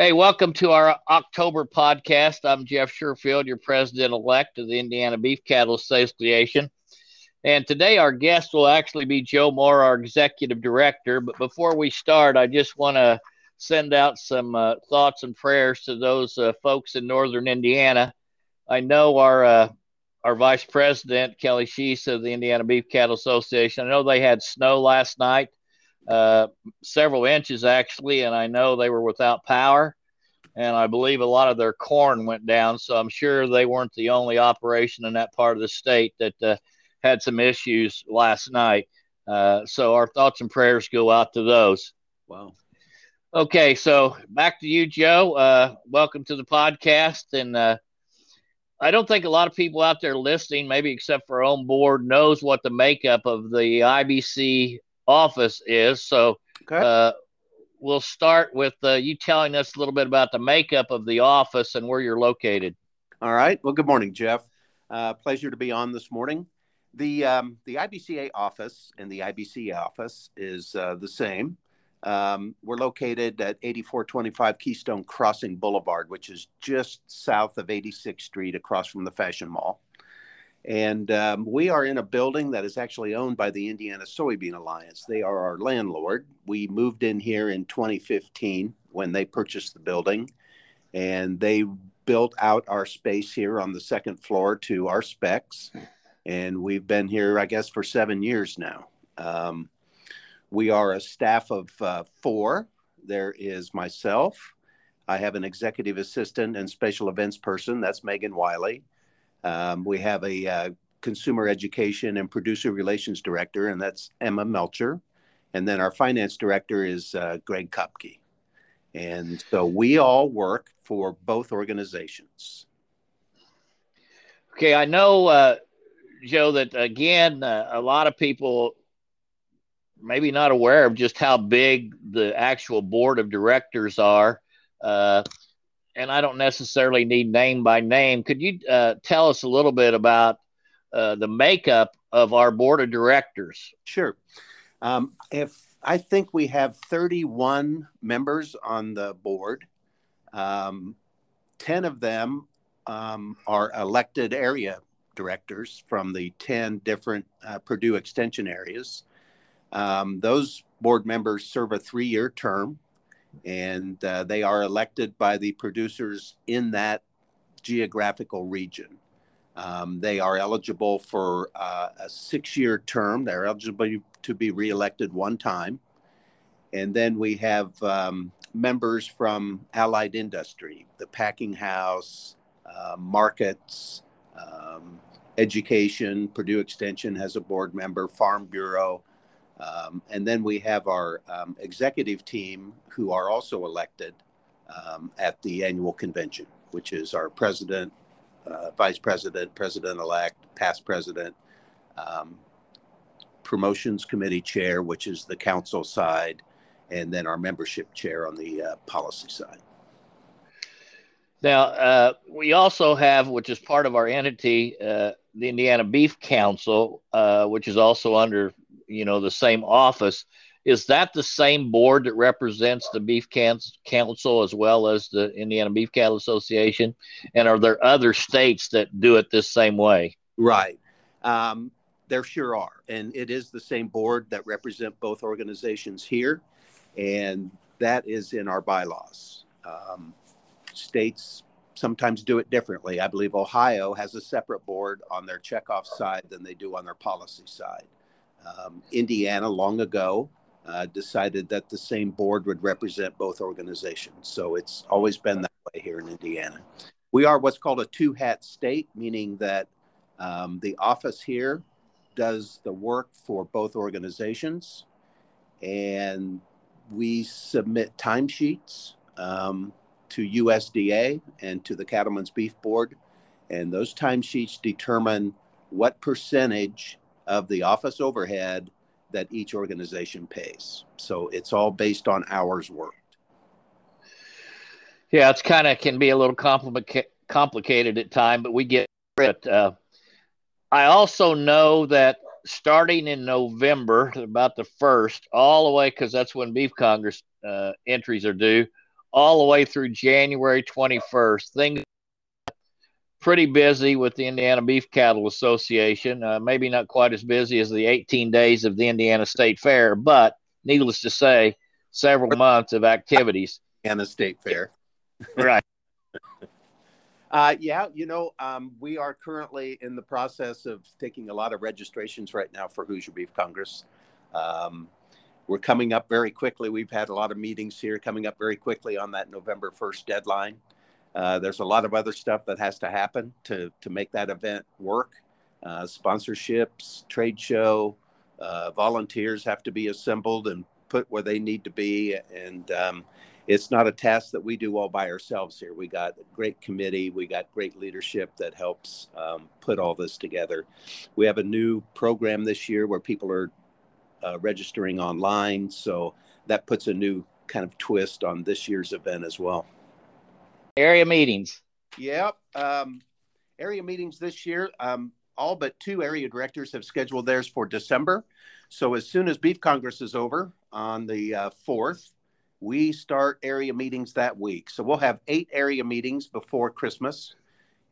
Hey, welcome to our October podcast. I'm Jeff Sherfield, your president elect of the Indiana Beef Cattle Association. And today, our guest will actually be Joe Moore, our executive director. But before we start, I just want to send out some uh, thoughts and prayers to those uh, folks in northern Indiana. I know our uh, our vice president Kelly Sheese of the Indiana Beef Cattle Association. I know they had snow last night uh, several inches actually, and I know they were without power. And I believe a lot of their corn went down. So I'm sure they weren't the only operation in that part of the state that uh, had some issues last night. Uh, so our thoughts and prayers go out to those. Wow. Okay, so back to you, Joe. Uh, welcome to the podcast. And uh, I don't think a lot of people out there listening, maybe except for our own board, knows what the makeup of the IBC office is. So okay. uh, we'll start with uh, you telling us a little bit about the makeup of the office and where you're located. All right. Well, good morning, Jeff. Uh, pleasure to be on this morning. The um, the IBCA office and the IBC office is uh, the same. Um, we're located at 8425 Keystone Crossing Boulevard, which is just south of 86th Street across from the Fashion Mall. And um, we are in a building that is actually owned by the Indiana Soybean Alliance. They are our landlord. We moved in here in 2015 when they purchased the building, and they built out our space here on the second floor to our specs. And we've been here, I guess, for seven years now. Um, we are a staff of uh, four. There is myself. I have an executive assistant and special events person. That's Megan Wiley. Um, we have a uh, consumer education and producer relations director, and that's Emma Melcher. And then our finance director is uh, Greg Kupke. And so we all work for both organizations. Okay, I know, uh, Joe, that again, uh, a lot of people maybe not aware of just how big the actual board of directors are. Uh, and I don't necessarily need name by name. Could you uh, tell us a little bit about uh, the makeup of our board of directors? Sure. Um, if I think we have 31 members on the board, um, 10 of them um, are elected area directors from the 10 different uh, Purdue extension areas. Um, those board members serve a three year term and uh, they are elected by the producers in that geographical region. Um, they are eligible for uh, a six year term. They're eligible to be reelected one time. And then we have um, members from allied industry, the packing house, uh, markets, um, education. Purdue Extension has a board member, Farm Bureau, um, and then we have our um, executive team who are also elected um, at the annual convention, which is our president, uh, vice president, president elect, past president, um, promotions committee chair, which is the council side, and then our membership chair on the uh, policy side. Now, uh, we also have, which is part of our entity, uh, the Indiana Beef Council, uh, which is also under you know the same office is that the same board that represents the beef council as well as the indiana beef cattle association? And are there other states that do it this same way? Right. Um, there sure are. And it is the same board that represent both organizations here. And that is in our bylaws. Um, states sometimes do it differently. I believe ohio has a separate board on their checkoff side than they do on their policy side um, Indiana, long ago, uh, decided that the same board would represent both organizations. So it's always been that way here in Indiana. We are what's called a two hat state, meaning that um, the office here does the work for both organizations and we submit timesheets um, to USDA and to the Cattlemen's Beef Board. And those timesheets determine what percentage of the office overhead that each organization pays. So it's all based on hours worked. Yeah, it's kind of can be a little complica- complicated at time, but we get it. Uh, I also know that starting in November, about the first, all the way because that's when Beef Congress uh, entries are due, all the way through January 21st. Things pretty busy with the Indiana Beef Cattle Association. Uh, maybe not quite as busy as the 18 days of the Indiana State Fair, but needless to say, several months of activities. And the State Fair. right. Uh, yeah, you know, um, we are currently in the process of taking a lot of registrations right now for Hoosier Beef Congress. Um, we're coming up very quickly. We've had a lot of meetings here coming up very quickly on that November 1st deadline. Uh, there's a lot of other stuff that has to happen to, to make that event work. Uh, sponsorships, trade show, uh, volunteers have to be assembled and put where they need to be. And um, it's not a task that we do all by ourselves here. We got a great committee, we got great leadership that helps um, put all this together. We have a new program this year where people are uh, registering online, so that puts a new kind of twist on this year's event as well. Area meetings. Yep. Um, area meetings this year. Um, all but two area directors have scheduled theirs for December. So as soon as Beef Congress is over on the uh, 4th, we start area meetings that week. So we'll have eight area meetings before Christmas.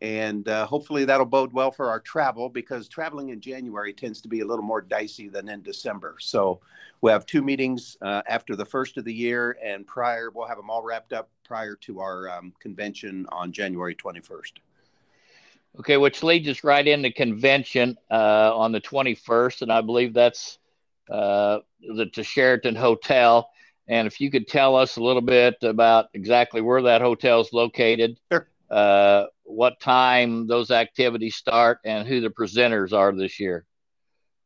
And uh, hopefully that'll bode well for our travel because traveling in January tends to be a little more dicey than in December. So we'll have two meetings uh, after the first of the year and prior, we'll have them all wrapped up prior to our um, convention on January 21st. Okay, which leads us right into convention uh, on the 21st. And I believe that's uh, the Sheraton Hotel. And if you could tell us a little bit about exactly where that hotel is located, sure. uh, what time those activities start, and who the presenters are this year.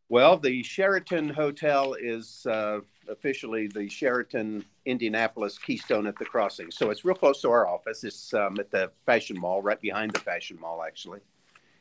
Well, the Sheraton Hotel is uh, officially the Sheraton Indianapolis Keystone at the Crossing. So it's real close to our office. It's um, at the Fashion Mall, right behind the Fashion Mall, actually.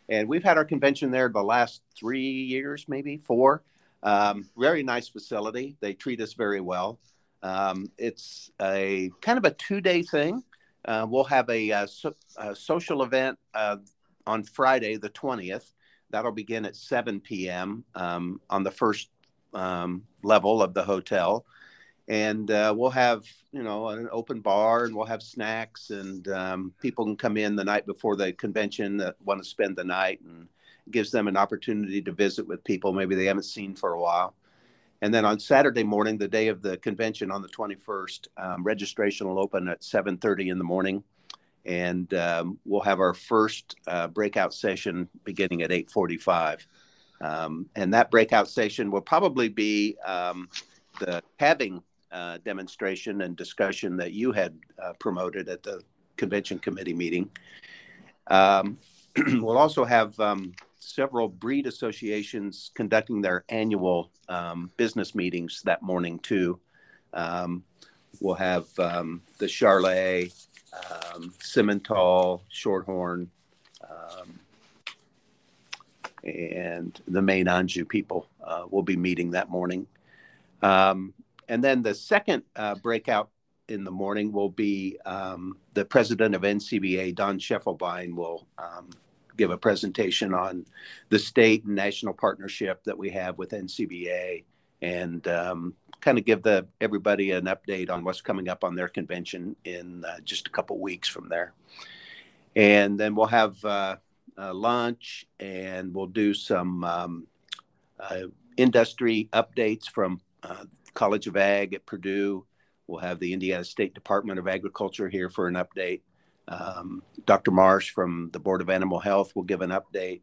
And we've had our convention there the last three years, maybe four. Um, very nice facility. They treat us very well. Um, it's a kind of a two day thing. Uh, we'll have a, a, uh, so, a social event uh, on Friday, the 20th. That'll begin at 7 p.m. Um, on the first um, level of the hotel. And uh, we'll have, you know, an open bar and we'll have snacks and um, people can come in the night before the convention that want to spend the night and gives them an opportunity to visit with people maybe they haven't seen for a while. And then on Saturday morning, the day of the convention on the 21st, um, registration will open at 7:30 in the morning, and um, we'll have our first uh, breakout session beginning at 8:45. Um, and that breakout session will probably be um, the having uh, demonstration and discussion that you had uh, promoted at the convention committee meeting. Um, we'll also have um, several breed associations conducting their annual um, business meetings that morning too. Um, we'll have the um, Simmental, Shorthorn, um, and the Maine-Anjou people uh, will be meeting that morning. Um, and then the second uh, breakout in the morning will be um, the president of NCBA, Don Schiefelbein, will um, give a presentation on the state and national partnership that we have with NCBA and um, kind of give the everybody an update on what's coming up on their convention in uh, just a couple weeks from there. And then we'll have uh, lunch and we'll do some um, uh, industry updates from uh, College of Ag at Purdue. We'll have the Indiana State Department of Agriculture here for an update. Um, Dr. Marsh from the Board of Animal Health will give an update.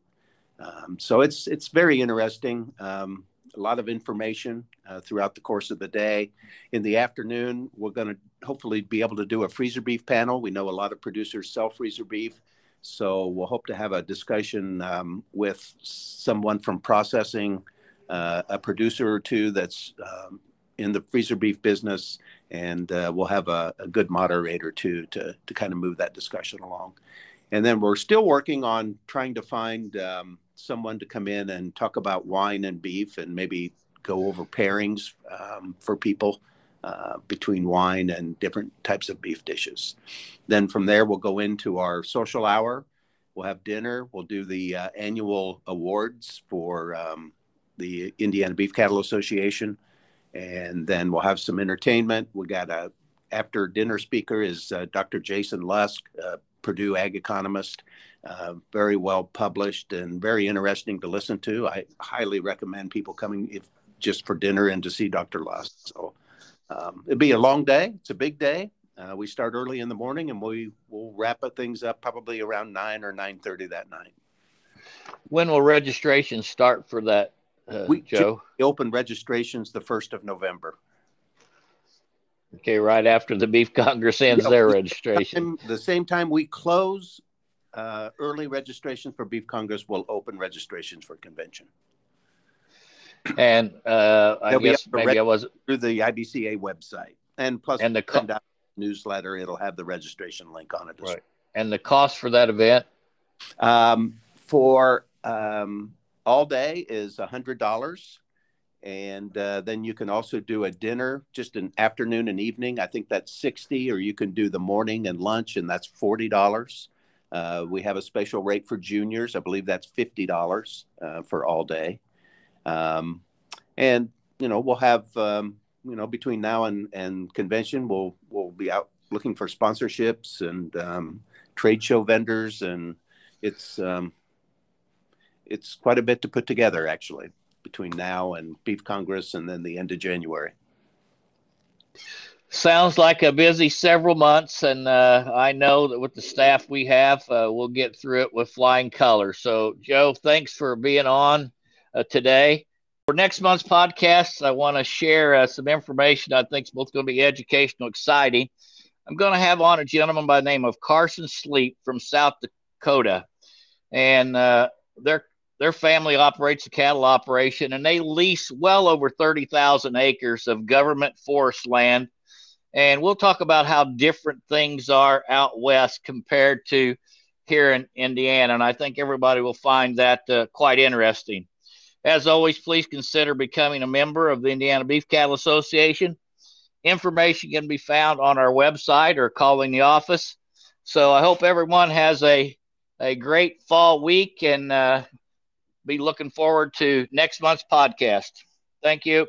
Um, so it's it's very interesting. Um, a lot of information uh, throughout the course of the day. In the afternoon, we're going to hopefully be able to do a freezer beef panel. We know a lot of producers sell freezer beef, so we'll hope to have a discussion um, with someone from processing, uh, a producer or two that's um, in the freezer beef business, and uh, we'll have a, a, good moderator too to to kind of move that discussion along. And then we're still working on trying to find um, someone to come in and talk about wine and beef, and maybe go over pairings um, for people uh, between wine and different types of beef dishes. Then from there, we'll go into our social hour. We'll have dinner. We'll do the uh, annual awards for um, the Indiana Beef Cattle Association and then we'll have some entertainment. We got a after dinner speaker is uh, Dr. Jason Lusk, Purdue ag economist, uh, very well published and very interesting to listen to. I highly recommend people coming if just for dinner and to see Dr. Lusk. So um, it'd be a long day. It's a big day. Uh, we start early in the morning and we will wrap things up probably around nine or nine thirty that night. When will registration start for that, uh, we, Joe? We open registrations the first of November. Okay, right after the Beef Congress ends yeah, their registration. The same time we close uh, early registration for Beef Congress, will open registrations for convention. And uh, I They'll guess maybe I was through the IBCA website, and plus and the co- newsletter. It'll have the registration link on it. right. Well. And the cost for that event? Um, for um, all day is a hundred dollars and uh, then you can also do a dinner just an afternoon and evening i think that's 60 or you can do the morning and lunch and that's $40 uh, we have a special rate for juniors i believe that's $50 uh, for all day um, and you know we'll have um, you know between now and, and convention we'll we'll be out looking for sponsorships and um, trade show vendors and it's um, it's quite a bit to put together actually between now and Beef Congress and then the end of January. Sounds like a busy several months, and uh, I know that with the staff we have, uh, we'll get through it with flying colors. So, Joe, thanks for being on today. For next month's podcast, I want to share uh, some information I think is both going to be educational, exciting. I'm going to have on a gentleman by the name of Carson Sleep from South Dakota, and uh, they're their family operates a cattle operation and they lease well over 30,000 acres of government forest land. And we'll talk about how different things are out west compared to here in Indiana. And I think everybody will find that uh, quite interesting. As always, please consider becoming a member of the Indiana Beef Cattle Association. Information can be found on our website or calling the office. So I hope everyone has a, a great fall week and uh, be looking forward to next month's podcast. Thank you.